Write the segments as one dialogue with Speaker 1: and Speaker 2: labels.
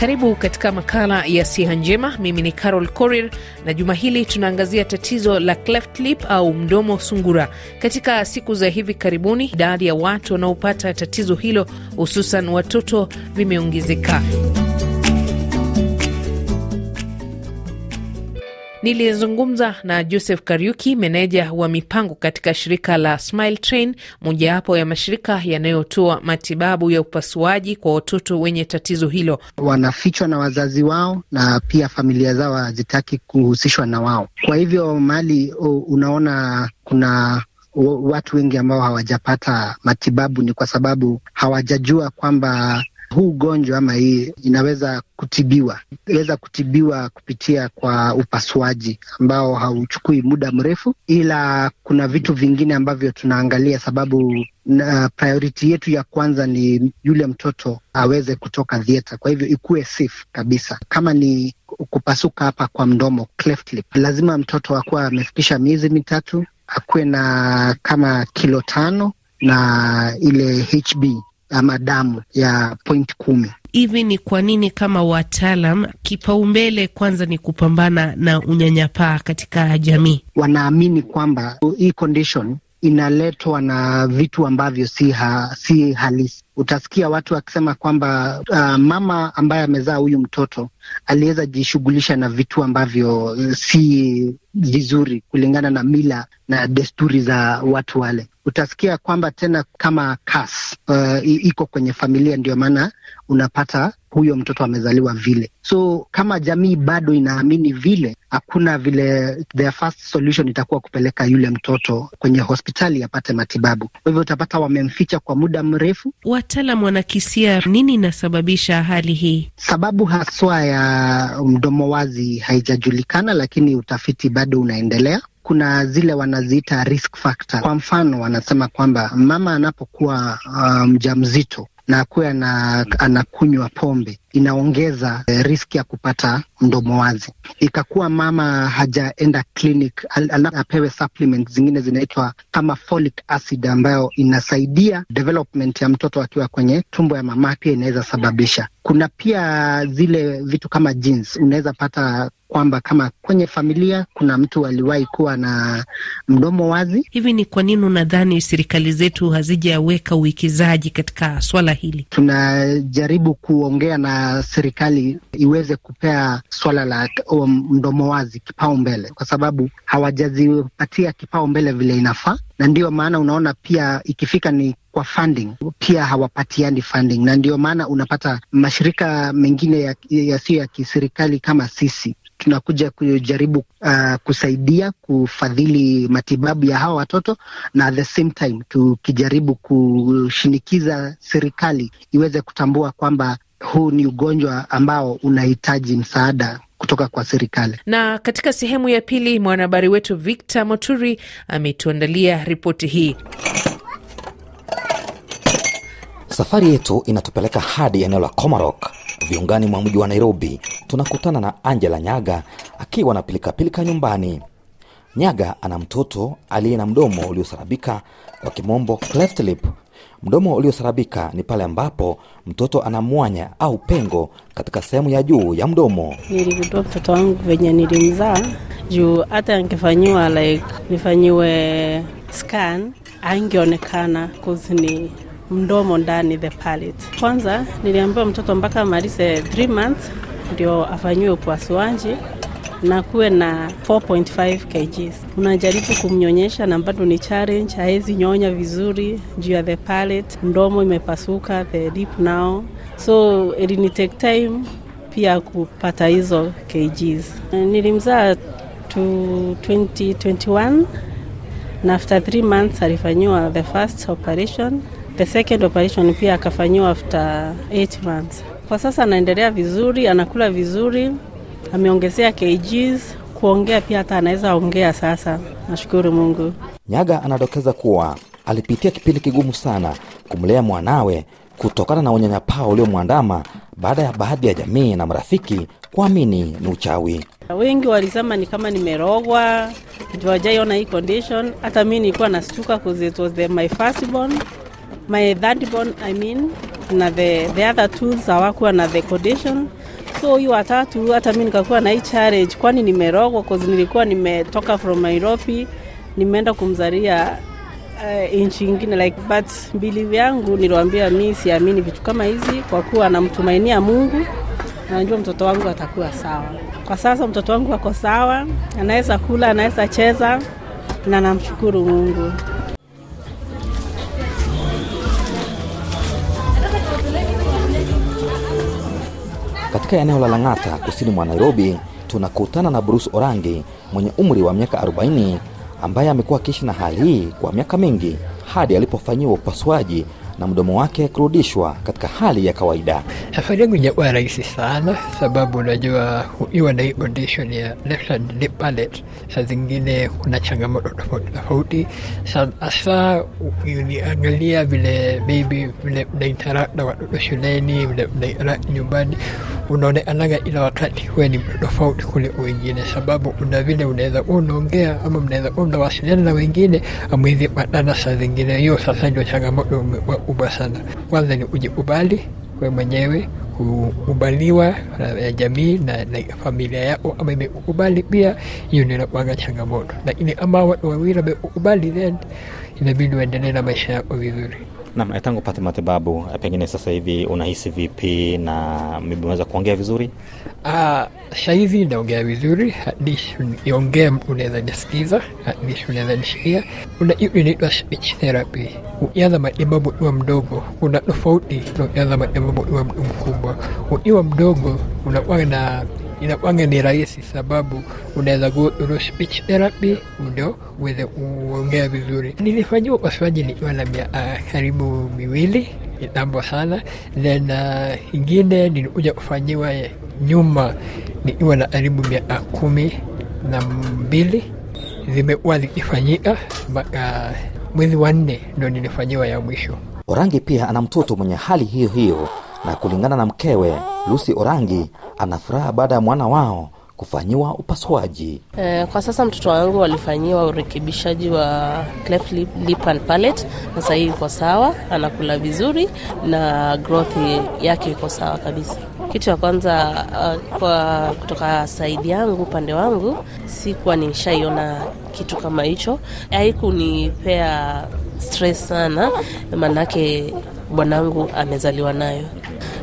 Speaker 1: Karibu katika makala ya siha njema. Mimi ni Carol Korir na juma hili tunaangazia tatizo la cleft lip au mdomo sungura. Katika siku za hivi karibuni, idadi ya watu wanaopata tatizo hilo, hususan watoto, vimeongezeka. Nilizungumza na Joseph Kariuki, meneja wa mipango katika shirika la Smile Train, mojawapo ya mashirika yanayotoa matibabu ya upasuaji kwa watoto wenye tatizo hilo.
Speaker 2: Wanafichwa na wazazi wao na pia familia zao hazitaki kuhusishwa na wao. Kwa hivyo mali unaona kuna watu wengi ambao hawajapata matibabu ni kwa sababu hawajajua kwamba huu ugonjwa ama hii inaweza kutibiwa, inaweza kutibiwa kupitia kwa upasuaji ambao hauchukui muda mrefu, ila kuna vitu vingine ambavyo tunaangalia, sababu na priority yetu ya kwanza ni yule mtoto aweze kutoka theater. kwa hivyo ikuwe safe kabisa. Kama ni kupasuka hapa kwa mdomo, cleft lip, lazima mtoto akuwa amefikisha miezi mitatu, akuwe na kama kilo tano na ile HB ama damu ya point kumi.
Speaker 1: Hivi ni kwa nini kama wataalam kipaumbele kwanza ni kupambana na unyanyapaa katika jamii?
Speaker 2: Wanaamini kwamba hii condition inaletwa na vitu ambavyo si, ha, si halisi. Utasikia watu wakisema kwamba uh, mama ambaye amezaa huyu mtoto aliweza jishughulisha na vitu ambavyo si vizuri kulingana na mila na desturi za watu wale. Utasikia kwamba tena kama kas uh, iko kwenye familia, ndio maana unapata huyo mtoto amezaliwa vile. So kama jamii bado inaamini vile, hakuna vile, their first solution itakuwa kupeleka yule mtoto kwenye hospitali apate matibabu. Kwa hivyo utapata wamemficha kwa muda mrefu.
Speaker 1: Wataalam wanakisia nini inasababisha hali hii?
Speaker 2: Sababu haswa ya mdomo wazi haijajulikana, lakini utafiti bado unaendelea. Kuna zile wanaziita risk factor. Kwa mfano, wanasema kwamba mama anapokuwa mjamzito um, na akuwe anakunywa pombe inaongeza eh, riski ya kupata mdomo wazi. Ikakuwa mama hajaenda clinic, apewe supplement zingine zinaitwa kama folic acid ambayo inasaidia development ya mtoto akiwa kwenye tumbo ya mama, pia inaweza sababisha. Kuna pia zile vitu kama genes, unaweza pata kwamba kama kwenye familia kuna mtu aliwahi kuwa na mdomo wazi.
Speaker 1: Hivi ni kwa nini unadhani serikali zetu hazijaweka uwekezaji katika swala hili?
Speaker 2: Tunajaribu kuongea na serikali iweze kupea swala la mdomo wazi kipaumbele, kwa sababu hawajazipatia kipaumbele vile inafaa, na ndiyo maana unaona pia ikifika ni kwa funding pia hawapatiani funding, na ndiyo maana unapata mashirika mengine yasiyo ya, ya kiserikali kama sisi tunakuja kujaribu uh, kusaidia kufadhili matibabu ya hawa watoto na at the same time tukijaribu kushinikiza serikali iweze kutambua kwamba huu ni ugonjwa ambao unahitaji msaada kutoka kwa serikali.
Speaker 1: Na katika sehemu ya pili, mwanahabari wetu Victor Moturi ametuandalia ripoti hii.
Speaker 3: Safari yetu inatupeleka hadi eneo la Komarok, viungani mwa mji wa Nairobi. Tunakutana na Angela Nyaga akiwa na pilikapilika nyumbani. Nyaga ana mtoto aliye na mdomo uliosarabika, kwa kimombo cleft lip. Mdomo uliosarabika ni pale ambapo mtoto ana mwanya au pengo katika sehemu ya juu ya mdomo.
Speaker 4: Niligundua mtoto wangu venye nilimzaa juu hata angefanyiwa like nifanyiwe scan angeonekana cause ni mdomo ndani the palate. Kwanza niliambiwa mtoto mpaka amalize 3 months ndio afanyiwe upasuaji na kuwe na 4.5 kgs. Unajaribu kumnyonyesha na bado ni challenge, haezi nyonya vizuri juu ya the palate, mdomo imepasuka, the lip now, so ilini take time pia kupata hizo kgs. Nilimzaa to 2021 na after 3 months alifanyiwa the first operation the second operation pia akafanyiwa after 8 months. Kwa sasa anaendelea vizuri, anakula vizuri, ameongezea kgs, kuongea pia hata anaweza ongea sasa. Nashukuru Mungu.
Speaker 3: Nyaga anadokeza kuwa alipitia kipindi kigumu sana kumlea mwanawe kutokana na unyanyapaa uliomwandama baada ya baadhi ya jamii na marafiki kuamini ni uchawi.
Speaker 4: Wengi walisema ni kama nimerogwa, wajaiona hii condition. Hata mi nilikuwa nastuka cause it was the, my first born my third born I mean, na the, the other two hawakuwa na the condition so hii watatu hata mi nikakuwa na hii challenge. Kwani nimerogwa? Cause nilikuwa nimetoka from nairobi nimeenda kumzaria uh, nchi ingine like but mbili vyangu niliwambia mi siamini vitu kama hizi kwa kuwa namtumainia mungu. Najua mtoto wangu atakuwa sawa. Kwa sasa mtoto wangu ako sawa anaweza kula anaweza cheza na namshukuru mungu
Speaker 3: Katika eneo la Lang'ata kusini mwa Nairobi, tunakutana na Bruce Orangi mwenye umri wa miaka 40 ambaye amekuwa akiishi na hali hii kwa miaka mingi hadi alipofanyiwa upasuaji na mdomo wake kurudishwa katika hali ya kawaida.
Speaker 5: Safari yangu ijakuwa rahisi sana, sababu unajua iwa na condition ya left hand lip palate, saa zingine kuna changamoto tofauti tofauti. Hasa ukiniangalia vile maybe vile mnainteract na watoto shuleni, vile mnainteract nyumbani, unaonekanaga ila wakati huwe ni tofauti kule wengine, sababu una vile unaweza unaongea ama mnaweza kuwa mnawasiliana na wengine amwezi patana saa zingine. Hiyo sasa ndio changamoto umekuwa kubwa sana. Kwanza ni ujikubali we mwenyewe, kukubaliwa na jamii na, na familia yako ama imekukubali pia, hiyo ndio inakuwanga changamoto. Lakini ama watu wawili wamekukubali, then inabidi uendelee na maisha yako vizuri.
Speaker 6: Naam, tangu pate matibabu, pengine sasa hivi unahisi vipi na unaweza kuongea vizuri?
Speaker 5: Ah, sahizi naongea vizuri, least niongea, unaweza nisikiza, least unaweza nishikia. Kuna hiyo inaitwa speech therapy. Ukianza matibabu ukiwa mdogo, kuna tofauti na ukianza matibabu ukiwa mtu mkubwa. Ukiwa mdogo unakuwa na inakwanga ni rahisi sababu unaweza go speech therapy ndio uweze kuongea vizuri. Nilifanyiwa upasuaji nikiwa na miaka karibu miwili kitambo sana, then uh, ingine nilikuja kufanyiwa nyuma nikiwa na karibu miaka kumi na mbili zimekuwa zikifanyika mpaka mwezi wa nne ndo nilifanyiwa ya mwisho.
Speaker 3: Orangi pia ana mtoto mwenye hali hiyo hiyo, na kulingana na mkewe Lucy Orangi, ana furaha baada ya mwana wao kufanyiwa upasuaji.
Speaker 7: Eh, kwa sasa mtoto wangu walifanyiwa urekebishaji wa cleft lip, lip and palate na sasa iko sawa, anakula vizuri na growth yake iko sawa kabisa. Kitu cha kwanza uh, kwa kutoka saidi yangu upande wangu sikuwa nishaiona kitu kama hicho, haikunipea stress sana, maanake bwanangu amezaliwa nayo.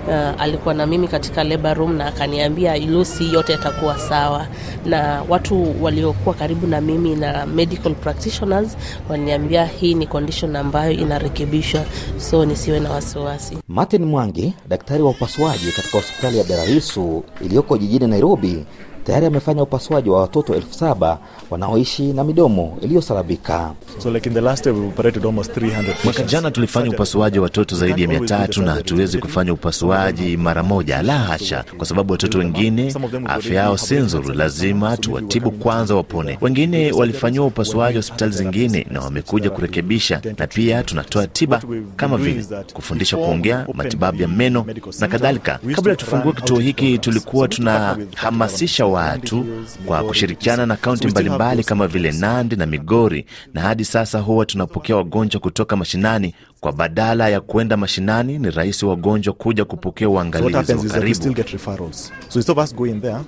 Speaker 7: Uh, alikuwa na mimi katika labor room na akaniambia Lucy, yote yatakuwa sawa, na watu waliokuwa karibu na mimi na medical practitioners waliniambia hii ni condition ambayo inarekebishwa, so nisiwe na wasiwasi.
Speaker 3: Martin Mwangi, daktari wa upasuaji katika hospitali ya Berarisu iliyoko jijini Nairobi, tayari amefanya upasuaji wa watoto elfu saba wanaoishi na midomo iliyosarabika.
Speaker 8: So like in the last year we operated almost 300
Speaker 9: Mwaka jana tulifanya upasuaji wa watoto zaidi ya mia tatu na hatuwezi kufanya upasuaji mara moja, la hasha, kwa sababu watoto wengine afya yao si nzuri, lazima tuwatibu kwanza wapone. Wengine walifanyiwa upasuaji hospitali zingine na wamekuja kurekebisha, na pia tunatoa tiba kama vile kufundisha kuongea, matibabu ya meno na kadhalika. Kabla tufungue kituo hiki, tulikuwa tunahamasisha watu kwa kushirikiana na kaunti mbalimbali kama vile Nandi na Migori, na hadi sasa huwa tunapokea wagonjwa kutoka mashinani kwa badala ya kuenda mashinani, ni rahisi wagonjwa kuja kupokea uangalizi wa
Speaker 8: happens is that we still
Speaker 9: karibu.
Speaker 8: get referrals. So instead of us going there,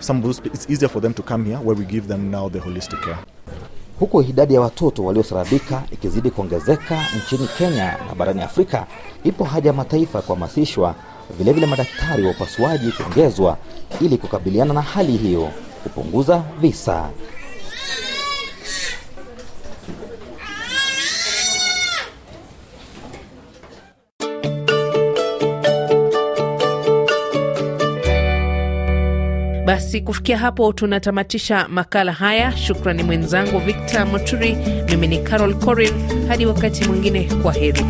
Speaker 8: some of those, it's easier for them to come here where we give them now the holistic care.
Speaker 3: Huku idadi ya watoto waliosarabika ikizidi kuongezeka nchini Kenya na barani Afrika, ipo haja ya mataifa ya kuhamasishwa, vilevile madaktari wa upasuaji kuongezwa ili kukabiliana na hali hiyo, kupunguza visa.
Speaker 1: Basi kufikia hapo tunatamatisha makala haya. Shukrani mwenzangu Victor Moturi. Mimi ni Carol Corin. Hadi wakati mwingine, kwa heri.